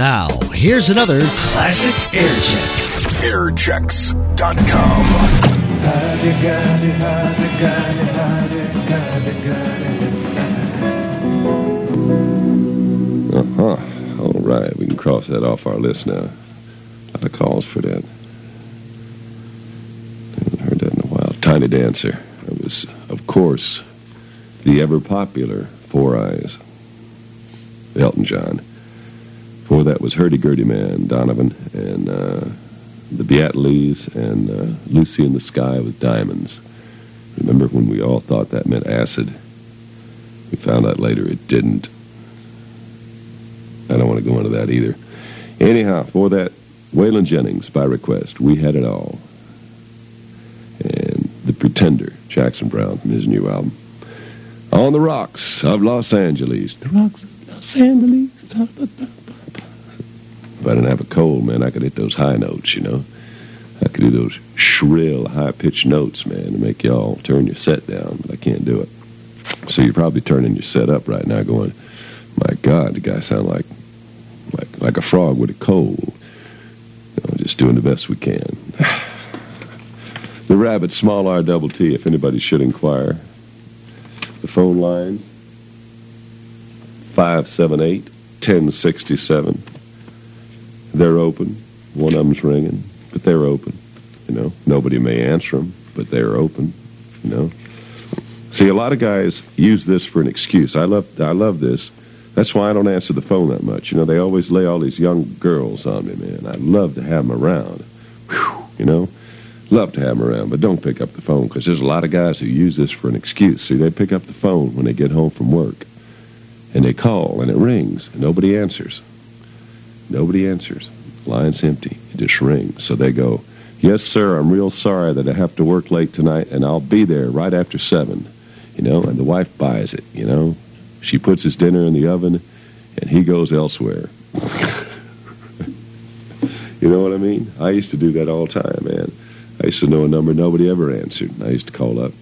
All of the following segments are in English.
Now, here's another classic aircheck. Airchecks.com. Uh huh. All right, we can cross that off our list now. A lot of calls for that. Haven't heard that in a while. Tiny Dancer. It was, of course, the ever popular Four Eyes. Elton John. Before that was Hurdy Gurdy Man, Donovan, and uh, the Beatles, and uh, Lucy in the Sky with Diamonds. Remember when we all thought that meant acid? We found out later it didn't. I don't want to go into that either. Anyhow, for that, Waylon Jennings, by request, We Had It All. And The Pretender, Jackson Browne, from his new album. On the Rocks of Los Angeles. The Rocks of Los Angeles. If I didn't have a cold, man, I could hit those high notes, you know. I could do those shrill, high-pitched notes, man, to make y'all turn your set down, but I can't do it. So you're probably turning your set up right now going, my God, the guy sound like like like a frog with a cold. You know, just doing the best we can. the rabbit, small R double T, if anybody should inquire. The phone lines, 578-1067. They're open. One of them's ringing, but they're open. You know, nobody may answer them, but they're open. You know. See, a lot of guys use this for an excuse. I love, I love this. That's why I don't answer the phone that much. You know, they always lay all these young girls on me, man. I love to have them around. Whew, you know, love to have them around, but don't pick up the phone because there's a lot of guys who use this for an excuse. See, they pick up the phone when they get home from work, and they call, and it rings, and nobody answers. Nobody answers. Line's empty. It just rings. So they go, "Yes, sir. I'm real sorry that I have to work late tonight, and I'll be there right after seven. You know, and the wife buys it. You know, she puts his dinner in the oven, and he goes elsewhere. you know what I mean? I used to do that all the time, man. I used to know a number nobody ever answered. I used to call up,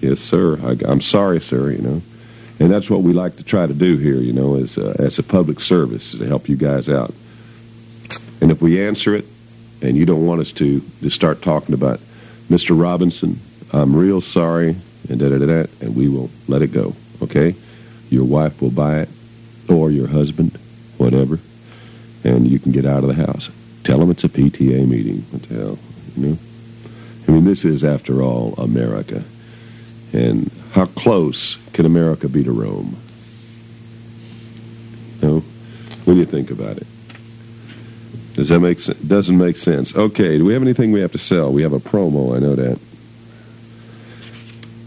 yes, sir. I, am sorry, sir. You know, and that's what we like to try to do here. You know, as uh, as a public service to help you guys out. And if we answer it, and you don't want us to, to start talking about Mr. Robinson, I'm real sorry, and da da da da, and we will let it go. Okay your wife will buy it, or your husband, whatever, and you can get out of the house. Tell them it's a PTA meeting. What the hell, you know? I mean, this is, after all, America. And how close can America be to Rome? You know? What do you think about it? Does that make sense? Doesn't make sense. Okay, do we have anything we have to sell? We have a promo, I know that.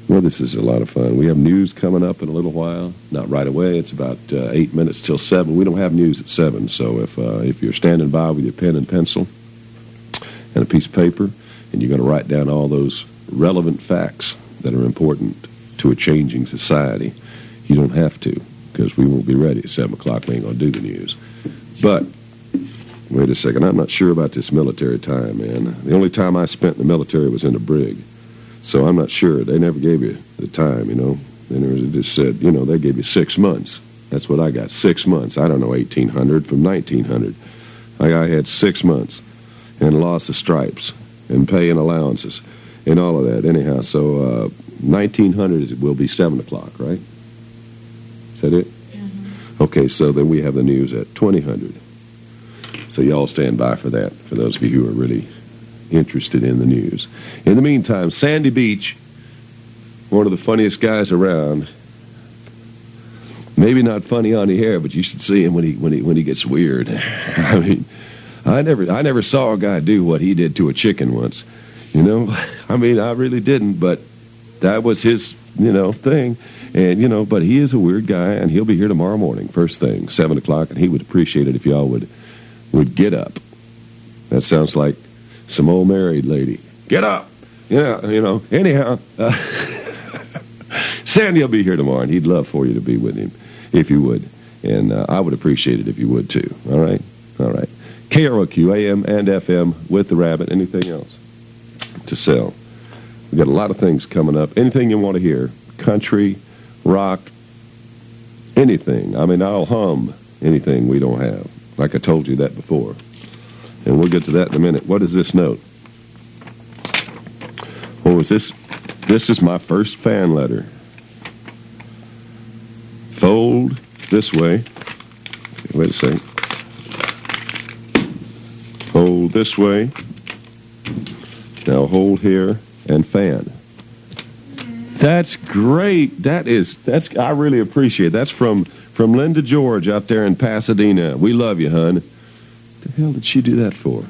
Well, this is a lot of fun. We have news coming up in a little while. Not right away. It's about uh, eight minutes till seven. We don't have news at seven, so if uh, if you're standing by with your pen and pencil and a piece of paper, and you're going to write down all those relevant facts that are important to a changing society, you don't have to because we won't be ready at seven o'clock. We ain't going to do the news. But wait a second. I'm not sure about this military time, man. The only time I spent in the military was in a brig. So I'm not sure. They never gave you the time, you know. They just said, you know, they gave you six months. That's what I got, six months. I don't know 1800 from 1900. I, I had six months and lost the stripes and pay and allowances and all of that. Anyhow, so uh, 1900 will be 7 o'clock, right? Is that it? Mm-hmm. Okay, so then we have the news at 2000. So y'all stand by for that, for those of you who are really interested in the news. In the meantime, Sandy Beach, one of the funniest guys around. Maybe not funny on the air, but you should see him when he when he when he gets weird. I mean, I never I never saw a guy do what he did to a chicken once. You know, I mean, I really didn't, but that was his you know thing. And you know, but he is a weird guy, and he'll be here tomorrow morning, first thing, seven o'clock, and he would appreciate it if y'all would would get up. That sounds like some old married lady. Get up. Yeah, you know, anyhow. Uh, Sandy will be here tomorrow, and he'd love for you to be with him if you would. And uh, I would appreciate it if you would, too. All right? All right. KROQ, AM and FM with the rabbit. Anything else to sell? We've got a lot of things coming up. Anything you want to hear. Country, rock, anything. I mean, I'll hum anything we don't have. Like I told you that before. And we'll get to that in a minute. What is this note? Oh, is this? This is my first fan letter. Fold this way. Wait a second. Fold this way. Now hold here and fan. That's great. That is that's I really appreciate. That's from from Linda George out there in Pasadena. We love you, hun. What the hell did she do that for?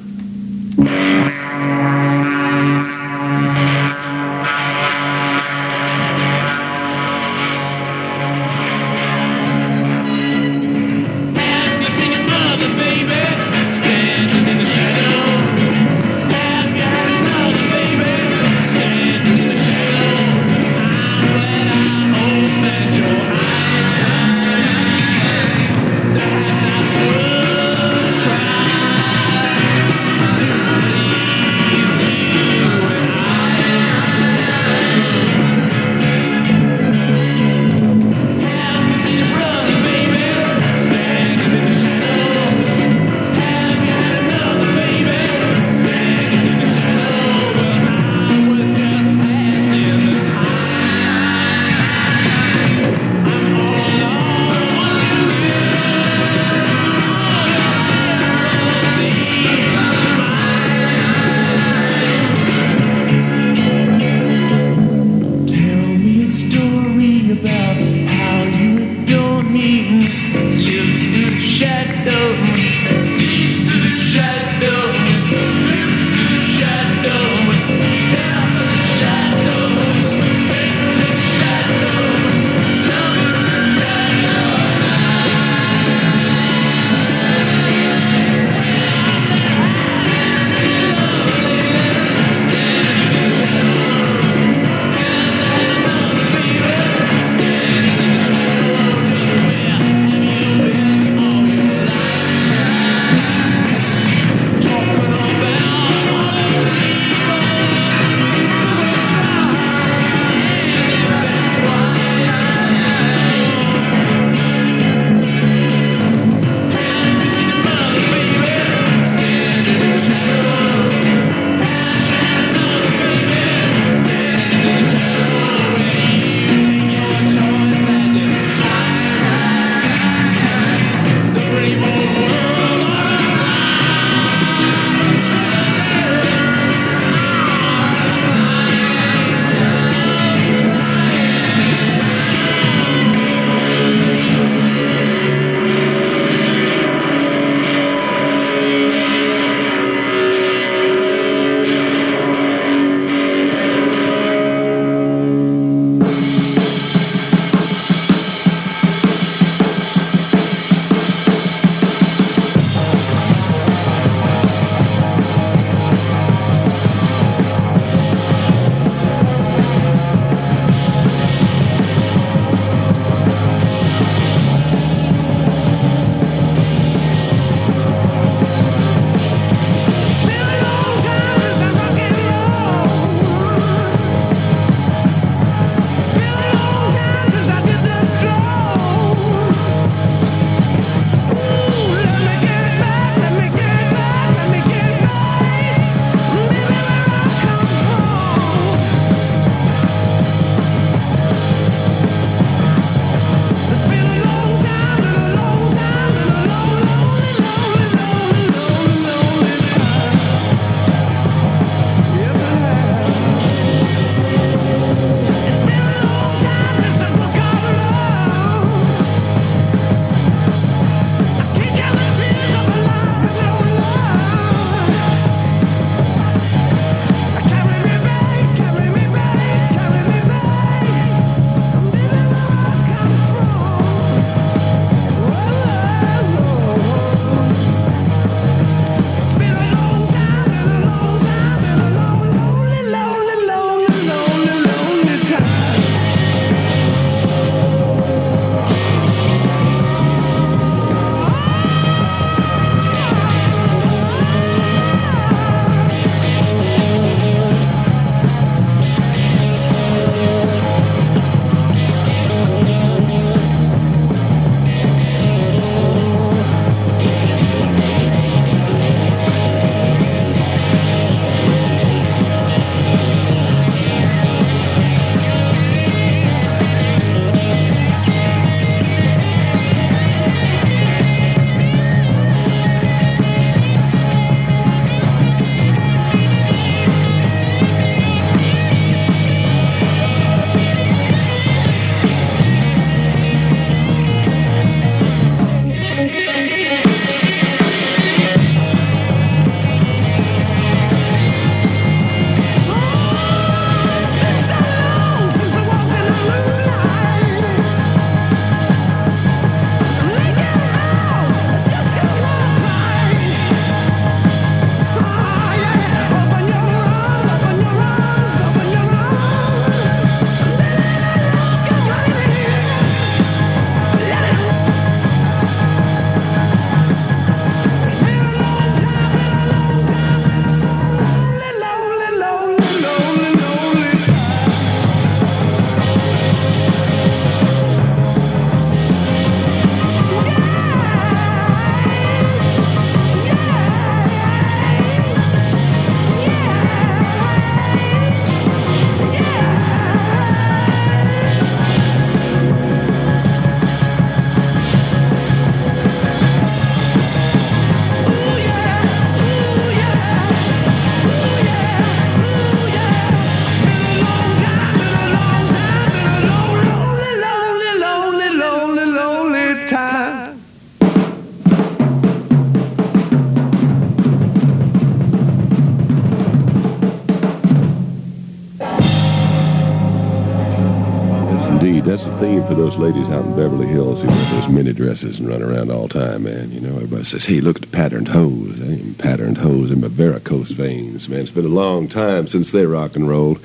ladies out in Beverly Hills who wear those mini dresses and run around all time, man. You know, everybody says, hey, look at the patterned hose. Eh? I ain't patterned hose in my varicose veins, man. It's been a long time since they rock and rolled.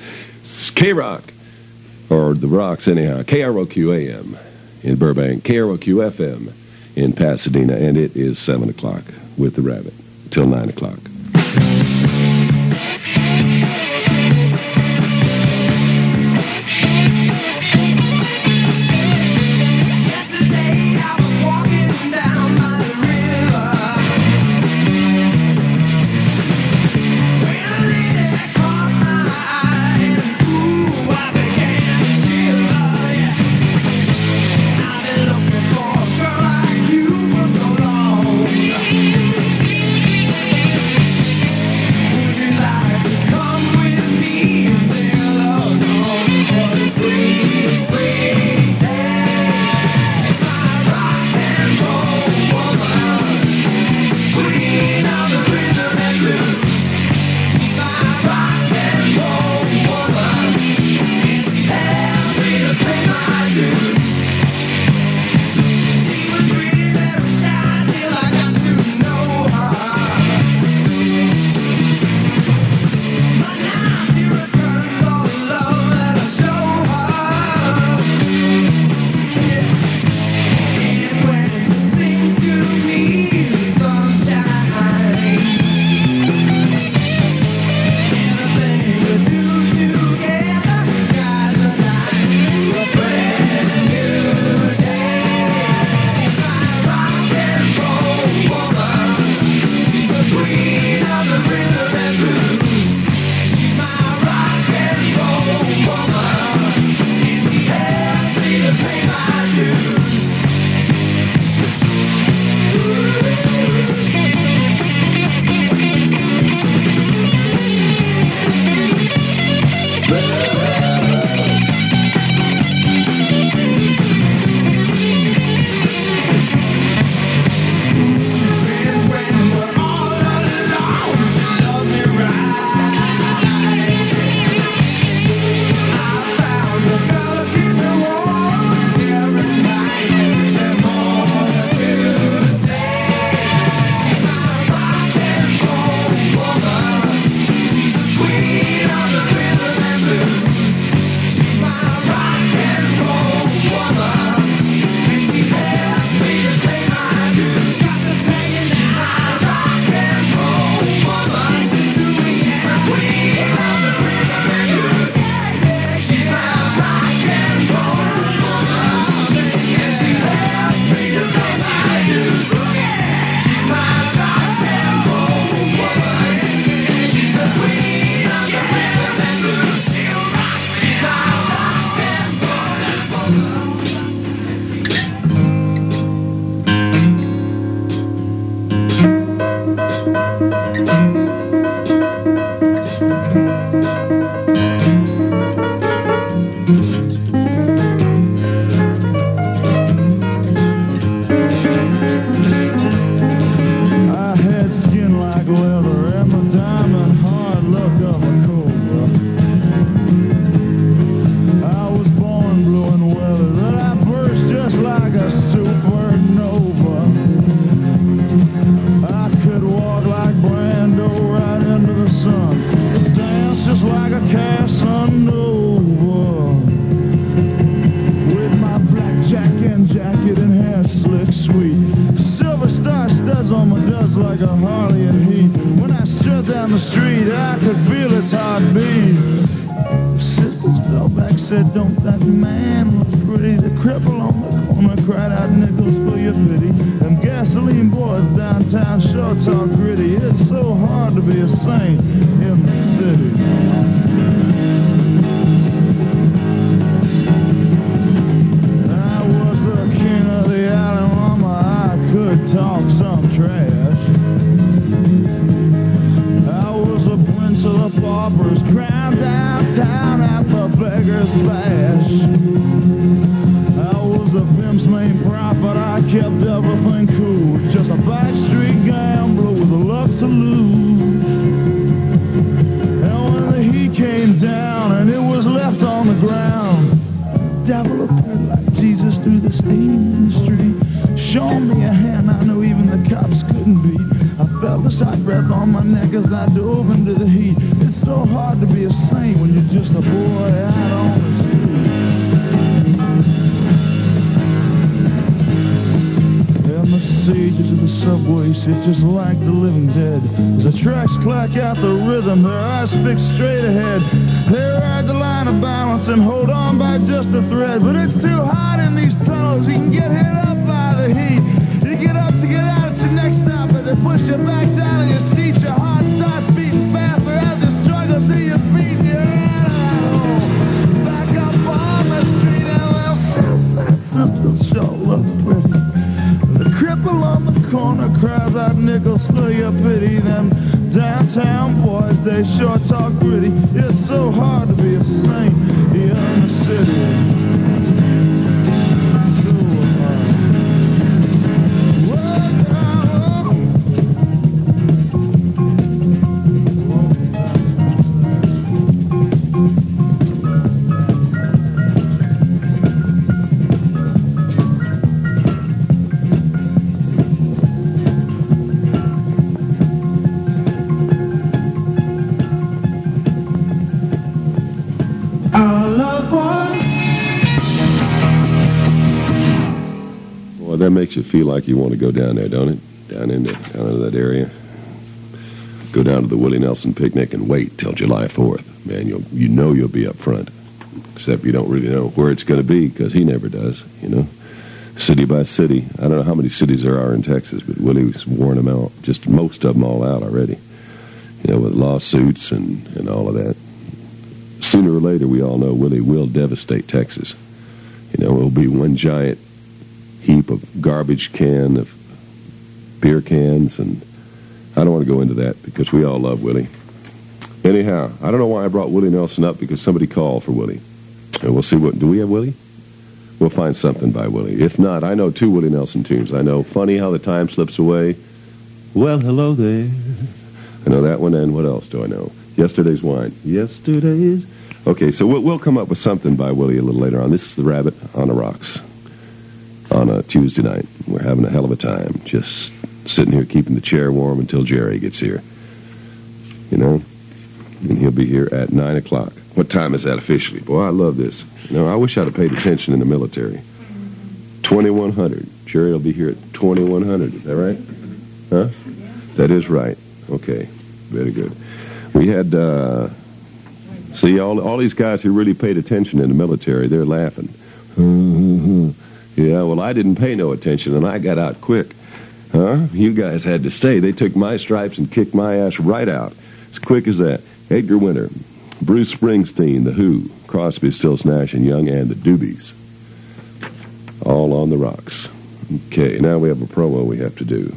K-Rock, or The Rocks anyhow, KROQAM in Burbank, KROQFM in Pasadena, and it is 7 o'clock with The Rabbit till 9 o'clock. devil appeared like Jesus through this demon street. Show me a hand I know even the cops couldn't beat. I felt the hot breath on my neck as I dove into the heat. It's so hard to be a saint when you're just a boy the of the subway sit just like the living dead. As the tracks clack out the rhythm, their eyes fixed straight ahead. They ride the line of balance and hold on by just a thread. But it's too hot in these tunnels, you can get hit up by the heat. You get up to get out at your next stop, but they push you back down in your cries out nickels for your pity. Them downtown boys, they sure talk gritty. It's so hard to be a saint in the city. Makes you feel like you want to go down there, don't it? Down into down into that area. Go down to the Willie Nelson picnic and wait till July 4th. Man, you'll you know you'll be up front. Except you don't really know where it's going to be because he never does. You know, city by city. I don't know how many cities there are in Texas, but Willie's worn them out. Just most of them all out already. You know, with lawsuits and and all of that. Sooner or later, we all know Willie will devastate Texas. You know, it'll be one giant heap of garbage can of beer cans and I don't want to go into that because we all love Willie. Anyhow, I don't know why I brought Willie Nelson up because somebody called for Willie. And we'll see what do we have Willie? We'll find something by Willie. If not, I know two Willie Nelson tunes. I know Funny How the Time Slips Away. Well, hello there. I know that one and what else do I know? Yesterday's Wine. Yesterday's Okay, so we'll, we'll come up with something by Willie a little later on. This is the Rabbit on the Rocks on a Tuesday night. We're having a hell of a time. Just sitting here keeping the chair warm until Jerry gets here. You know? And he'll be here at 9 o'clock. What time is that officially? Boy, I love this. You know, I wish I'd have paid attention in the military. 2100. Jerry will be here at 2100. Is that right? Huh? That is right. Okay. Very good. We had, uh, see, all, all these guys who really paid attention in the military, they're laughing. Yeah, well, I didn't pay no attention, and I got out quick. Huh? You guys had to stay. They took my stripes and kicked my ass right out. As quick as that. Edgar Winter, Bruce Springsteen, The Who, Crosby, Stills, Nash and Young, and the Doobies. All on the rocks. Okay, now we have a promo we have to do.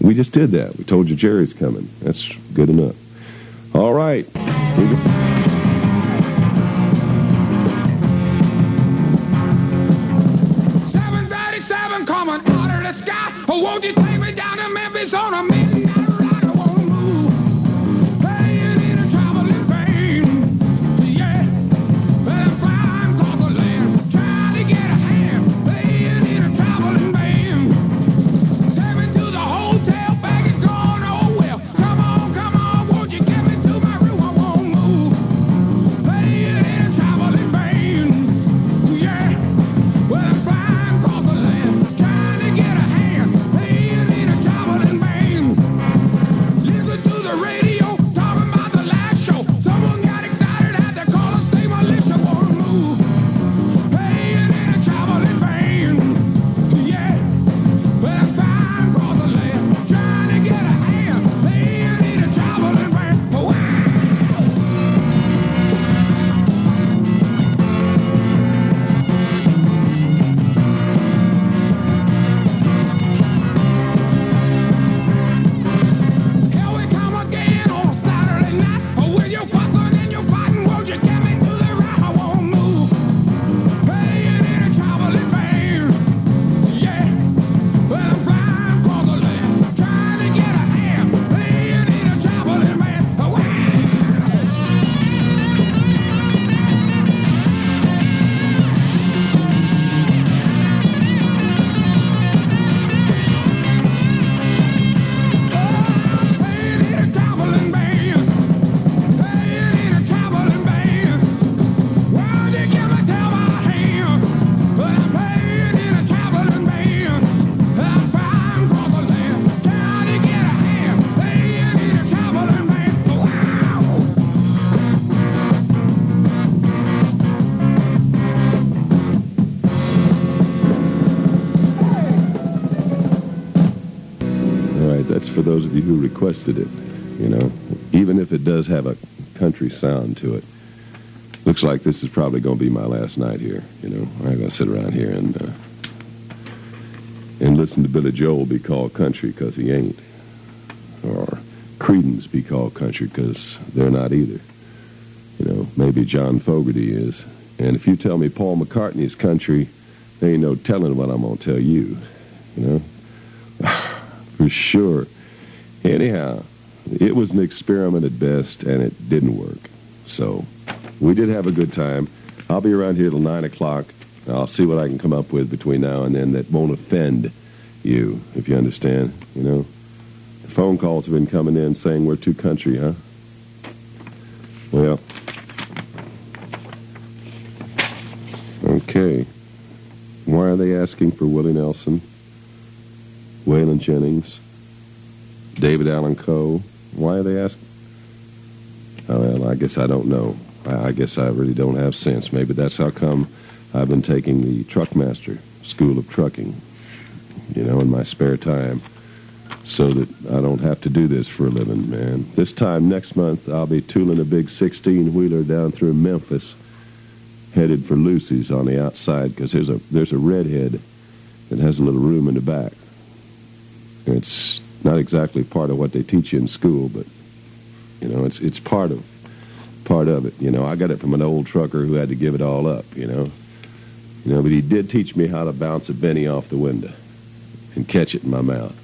We just did that. We told you Jerry's coming. That's good enough. All right. Does have a country sound to it. Looks like this is probably going to be my last night here. You know, I'm going to sit around here and uh, and listen to Billy Joel be called country because he ain't, or Creedence be called country because they're not either. You know, maybe John Fogerty is. And if you tell me Paul McCartney is country, there ain't no telling what I'm going to tell you. You know, for sure. Anyhow, it was an experiment at best, and it didn't work. So we did have a good time. I'll be around here till 9 o'clock. I'll see what I can come up with between now and then that won't offend you, if you understand. You know, the phone calls have been coming in saying we're too country, huh? Well, okay. Why are they asking for Willie Nelson, Waylon Jennings, David Allan Coe? Why are they asking? Oh, well, I guess I don't know. I, guess I really don't have sense. Maybe that's how come I've been taking the Truckmaster School of Trucking, you know, in my spare time, so that I don't have to do this for a living, man. This time next month, I'll be tooling a big 16 wheeler down through Memphis, headed for Lucy's on the outside, because there's a there's a redhead that has a little room in the back. It's not exactly part of what they teach you in school, but you know, it's it's part of part of it. You know, I got it from an old trucker who had to give it all up. You know, you know, but he did teach me how to bounce a penny off the window and catch it in my mouth.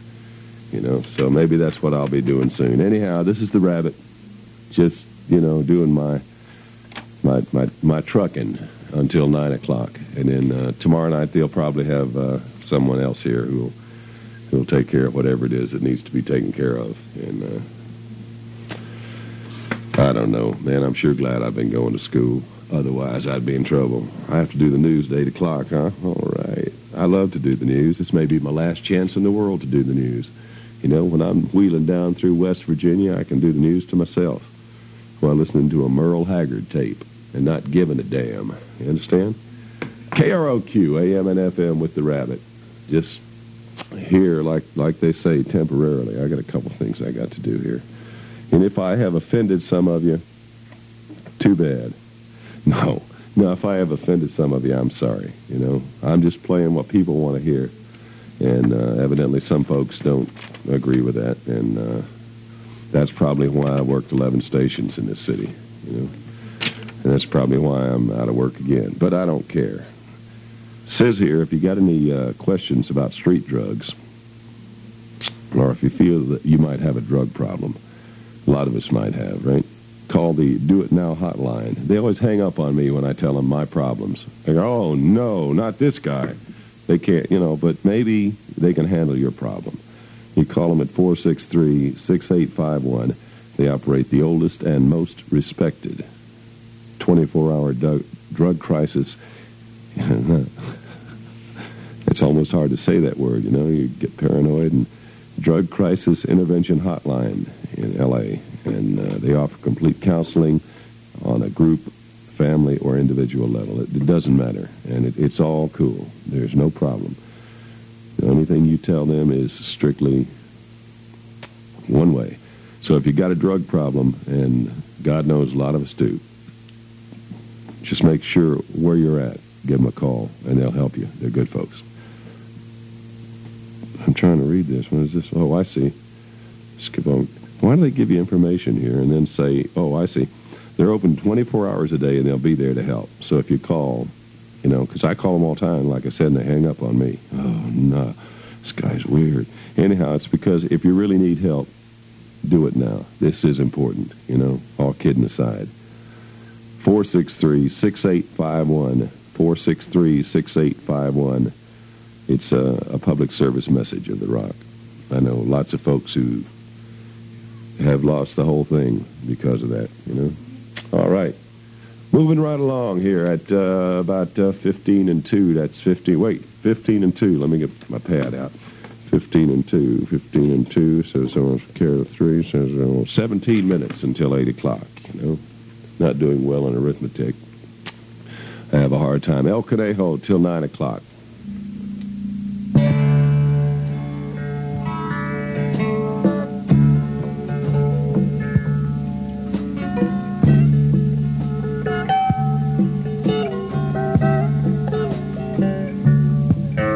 You know, so maybe that's what I'll be doing soon. Anyhow, this is the rabbit, just you know, doing my my my my trucking until nine o'clock, and then uh, tomorrow night they'll probably have uh, someone else here who'll who'll take care of whatever it is that needs to be taken care of, and. Uh, I don't know, man. I'm sure glad I've been going to school. Otherwise, I'd be in trouble. I have to do the news at 8 o'clock, huh? All right. I love to do the news. This may be my last chance in the world to do the news. You know, when I'm wheeling down through West Virginia, I can do the news to myself while listening to a Merle Haggard tape and not giving a damn. You understand? KROQ, AM and FM with the rabbit. Just here, like like they say, temporarily. I got a couple things I got to do here. And if I have offended some of you, too bad. No, no, if I have offended some of you, I'm sorry. You know, I'm just playing what people want to hear. And uh, evidently some folks don't agree with that. And uh, that's probably why I worked 11 stations in this city, you know. And that's probably why I'm out of work again. But I don't care. Says here, if you got any uh, questions about street drugs, or if you feel that you might have a drug problem, a lot of us might have, right? Call the Do It Now hotline. They always hang up on me when I tell them my problems. They go, oh, no, not this guy. They can't, you know, but maybe they can handle your problem. You call them at 463-6851. They operate the oldest and most respected 24-hour drug crisis. it's almost hard to say that word, you know. You get paranoid and drug crisis intervention hotline in L.A. and uh, they offer complete counseling on a group, family, or individual level. It, it doesn't matter, and it, it's all cool. There's no problem. The only thing you tell them is strictly one way. So if you've got a drug problem, and God knows a lot of us do, just make sure where you're at. Give them a call, and they'll help you. They're good folks. I'm trying to read this. What is this? Oh, I see. Skip on. Why do they give you information here and then say, oh, I see. They're open 24 hours a day and they'll be there to help. So if you call, you know, because I call them all the time, like I said, and they hang up on me. Oh, no. This guy's weird. Anyhow, it's because if you really need help, do it now. This is important, you know, all kidding aside. 463-6851. 463-6851. It's a, a public service message of the rock. I know lots of folks who have lost the whole thing because of that, you know. All right. Moving right along here at uh, about uh, 15 and 2. That's 15. Wait, 15 and 2. Let me get my pad out. 15 and 2. 15 and 2. So someone's carry of 3. Says uh, 17 minutes until 8 o'clock, you know. Not doing well in arithmetic. I have a hard time. El Conejo, till 9 o'clock.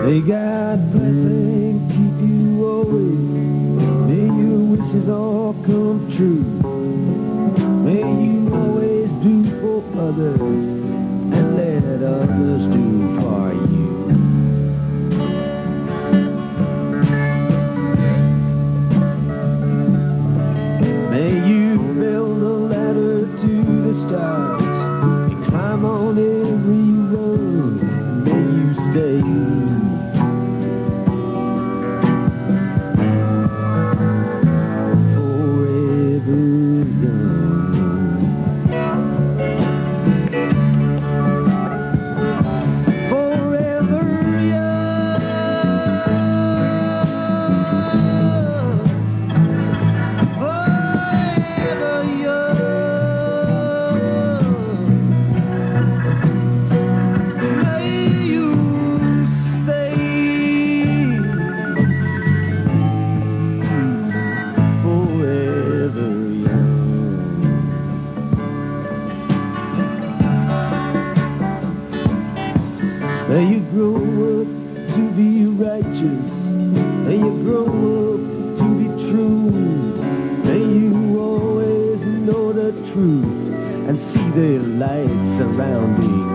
May God bless and keep you always. May your wishes all come true. May you always do for others led others too far. truth and see the light surrounding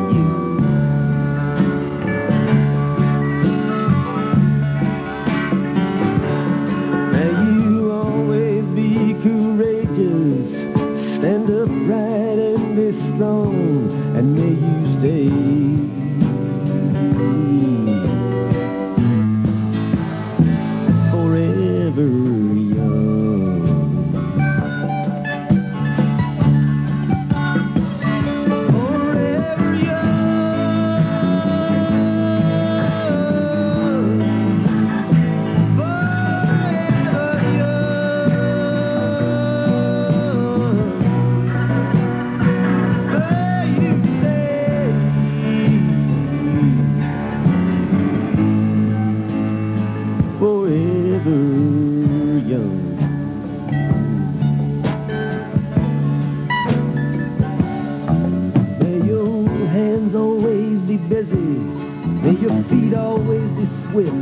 feet always be swift.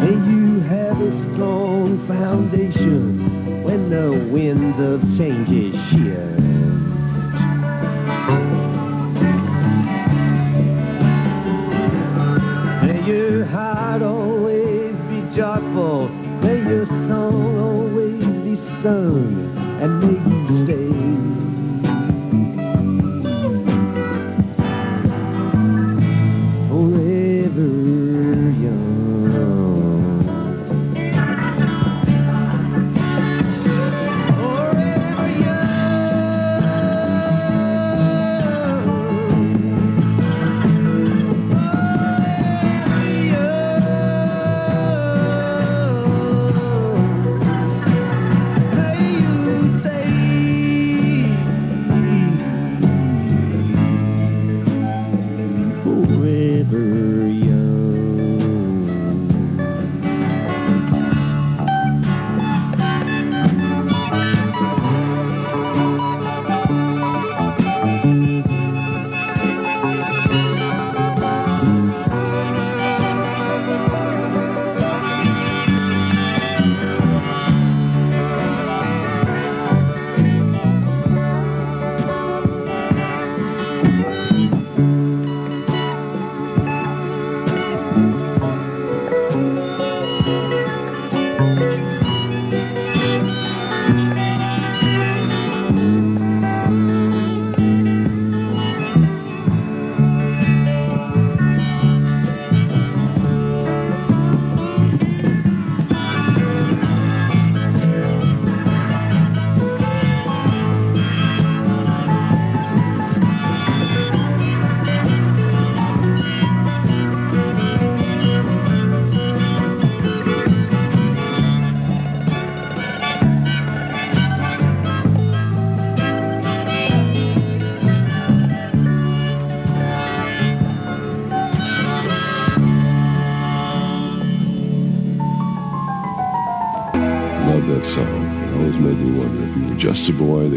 May you have a strong foundation when the winds of change is sheer.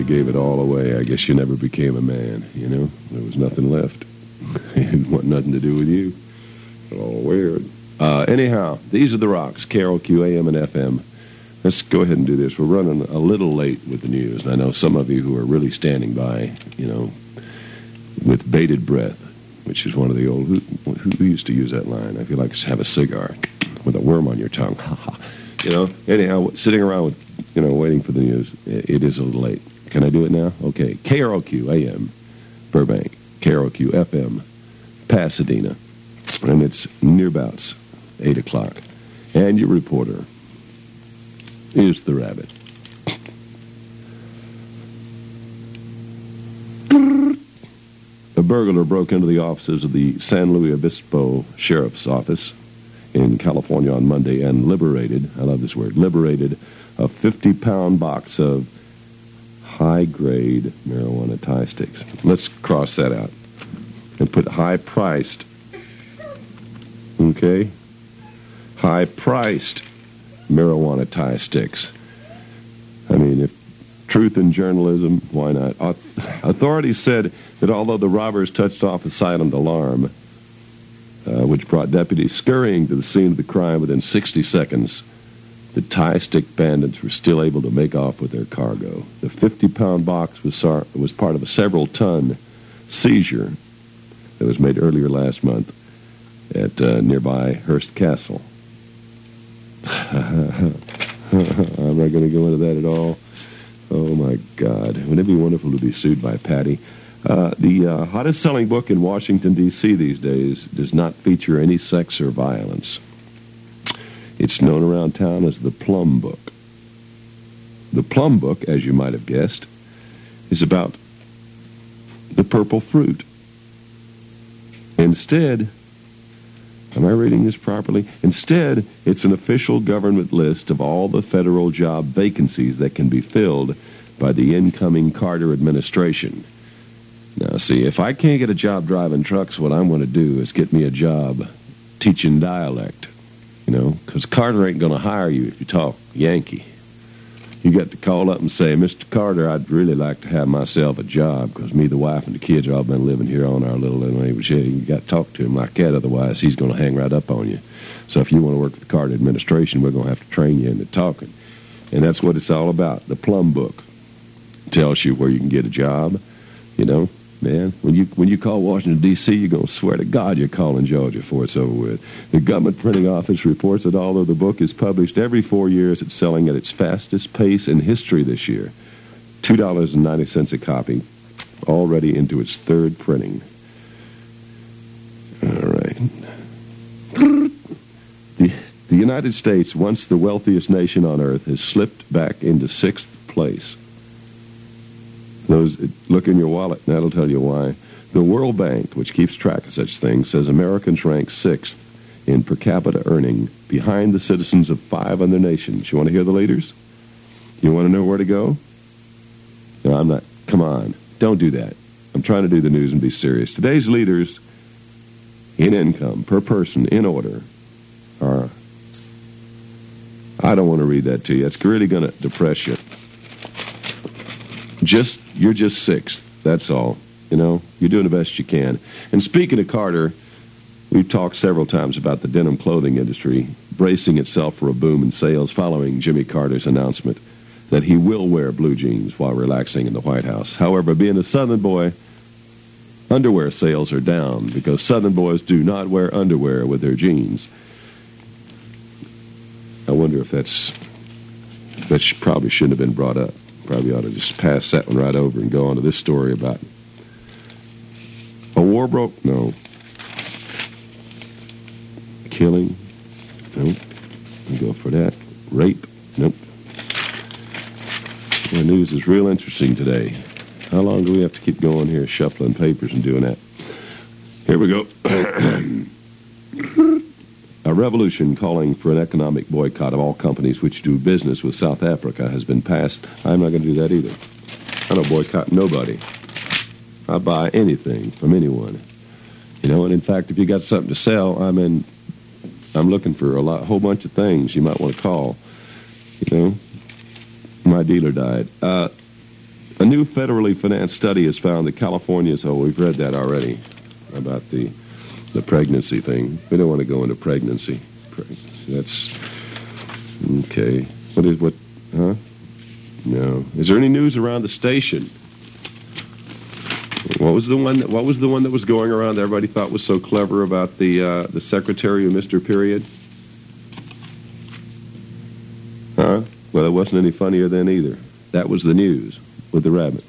gave it all away, I guess you never became a man, you know? There was nothing left. it want nothing to do with you. It's all weird. Uh, anyhow, these are the rocks, KROQ, AM and FM. Let's go ahead and do this. We're running a little late with the news, and I know some of you who are really standing by, you know, with bated breath, which is one of the old... Who, who used to use that line? I feel like have a cigar with a worm on your tongue. you know, anyhow, sitting around with, you know, waiting for the news, it is a little late. Can I do it now? Okay. KROQ AM, Burbank. KROQ FM, Pasadena. And it's nearabouts 8 o'clock. And your reporter is the rabbit. A burglar broke into the offices of the San Luis Obispo Sheriff's Office in California on Monday and liberated, I love this word, liberated a 50 pound box of high grade marijuana Thai sticks. Let's cross that out and put high priced. Okay? High priced marijuana Thai sticks. I mean, if truth in journalism, why not? Authorities said that although the robbers touched off a silent alarm, uh, which brought deputies scurrying to the scene of the crime within 60 seconds, the Thai stick bandits were still able to make off with their cargo. The 50 pound box was, was part of a several ton seizure that was made earlier last month at uh, nearby Hearst Castle. I'm not going to go into that at all. Oh my God! Wouldn't it be wonderful to be sued by Patty? Uh, the uh, hottest selling book in Washington D.C. these days does not feature any sex or violence. It's known around town as the Plum Book. The Plum Book, as you might have guessed, is about the purple fruit. Instead, am I reading this properly? Instead, it's an official government list of all the federal job vacancies that can be filled by the incoming Carter administration. Now, see, if I can't get a job driving trucks, what I'm going to do is get me a job teaching dialect. You know, because Carter ain't going to hire you if you talk Yankee. You got to call up and say, Mr. Carter, I'd really like to have myself a job because me, the wife, and the kids have all been living here on our little language. Yeah, you got to talk to him like that, otherwise he's going to hang right up on you. So if you want to work for the Carter administration, we're going to have to train you into talking. And that's what it's all about. The Plum Book tells you where you can get a job. You know, man, when you when you call Washington D.C., you're to swear to God you're calling Georgia before it's over with. The government printing office reports that although the book is published every four years, it's selling at its fastest pace in history this year. Two dollars and ninety cents a copy, already into its third printing. All right. The, the United States, once the wealthiest nation on earth, has slipped back into sixth place. Those look in your wallet, and that'll tell you why. The World Bank, which keeps track of such things, says Americans rank sixth in per capita earning, behind the citizens of five other nations. You want to hear the leaders? You want to know where to go? No, I'm not. Come on, don't do that. I'm trying to do the news and be serious. Today's leaders in income per person in order are. I don't want to read that to you. It's really going to depress you. Just you're just sixth. That's all. You know, you're doing the best you can. And speaking of Carter, we've talked several times about the denim clothing industry bracing itself for a boom in sales following Jimmy Carter's announcement that he will wear blue jeans while relaxing in the White House. However, being a Southern boy, underwear sales are down because Southern boys do not wear underwear with their jeans. I wonder if that's that probably shouldn't have been brought up. Probably ought to just pass that one right over and go on to this story about a war broke. No. Killing. Nope. We go for that. Rape. Nope. The news is real interesting today. How long do we have to keep going here, shuffling papers and doing that? Here we go. A revolution calling for an economic boycott of all companies which do business with South Africa has been passed. I'm not going to do that either. I don't boycott nobody. I buy anything from anyone. You know, and in fact, if you got something to sell, I'm in. I'm looking for a lot, whole bunch of things you might want to call. You know, my dealer died. Uh, a new federally financed study has found that California's. Oh, we've read that already about the the pregnancy thing. We don't want to go into pregnancy. That's okay. What is what? Huh? No. Is there any news around the station? What was the one? That, what was the one that was going around? That everybody thought was so clever about the uh, the secretary of Mister Period. Huh? Well, it wasn't any funnier then either. That was the news with the rabbit.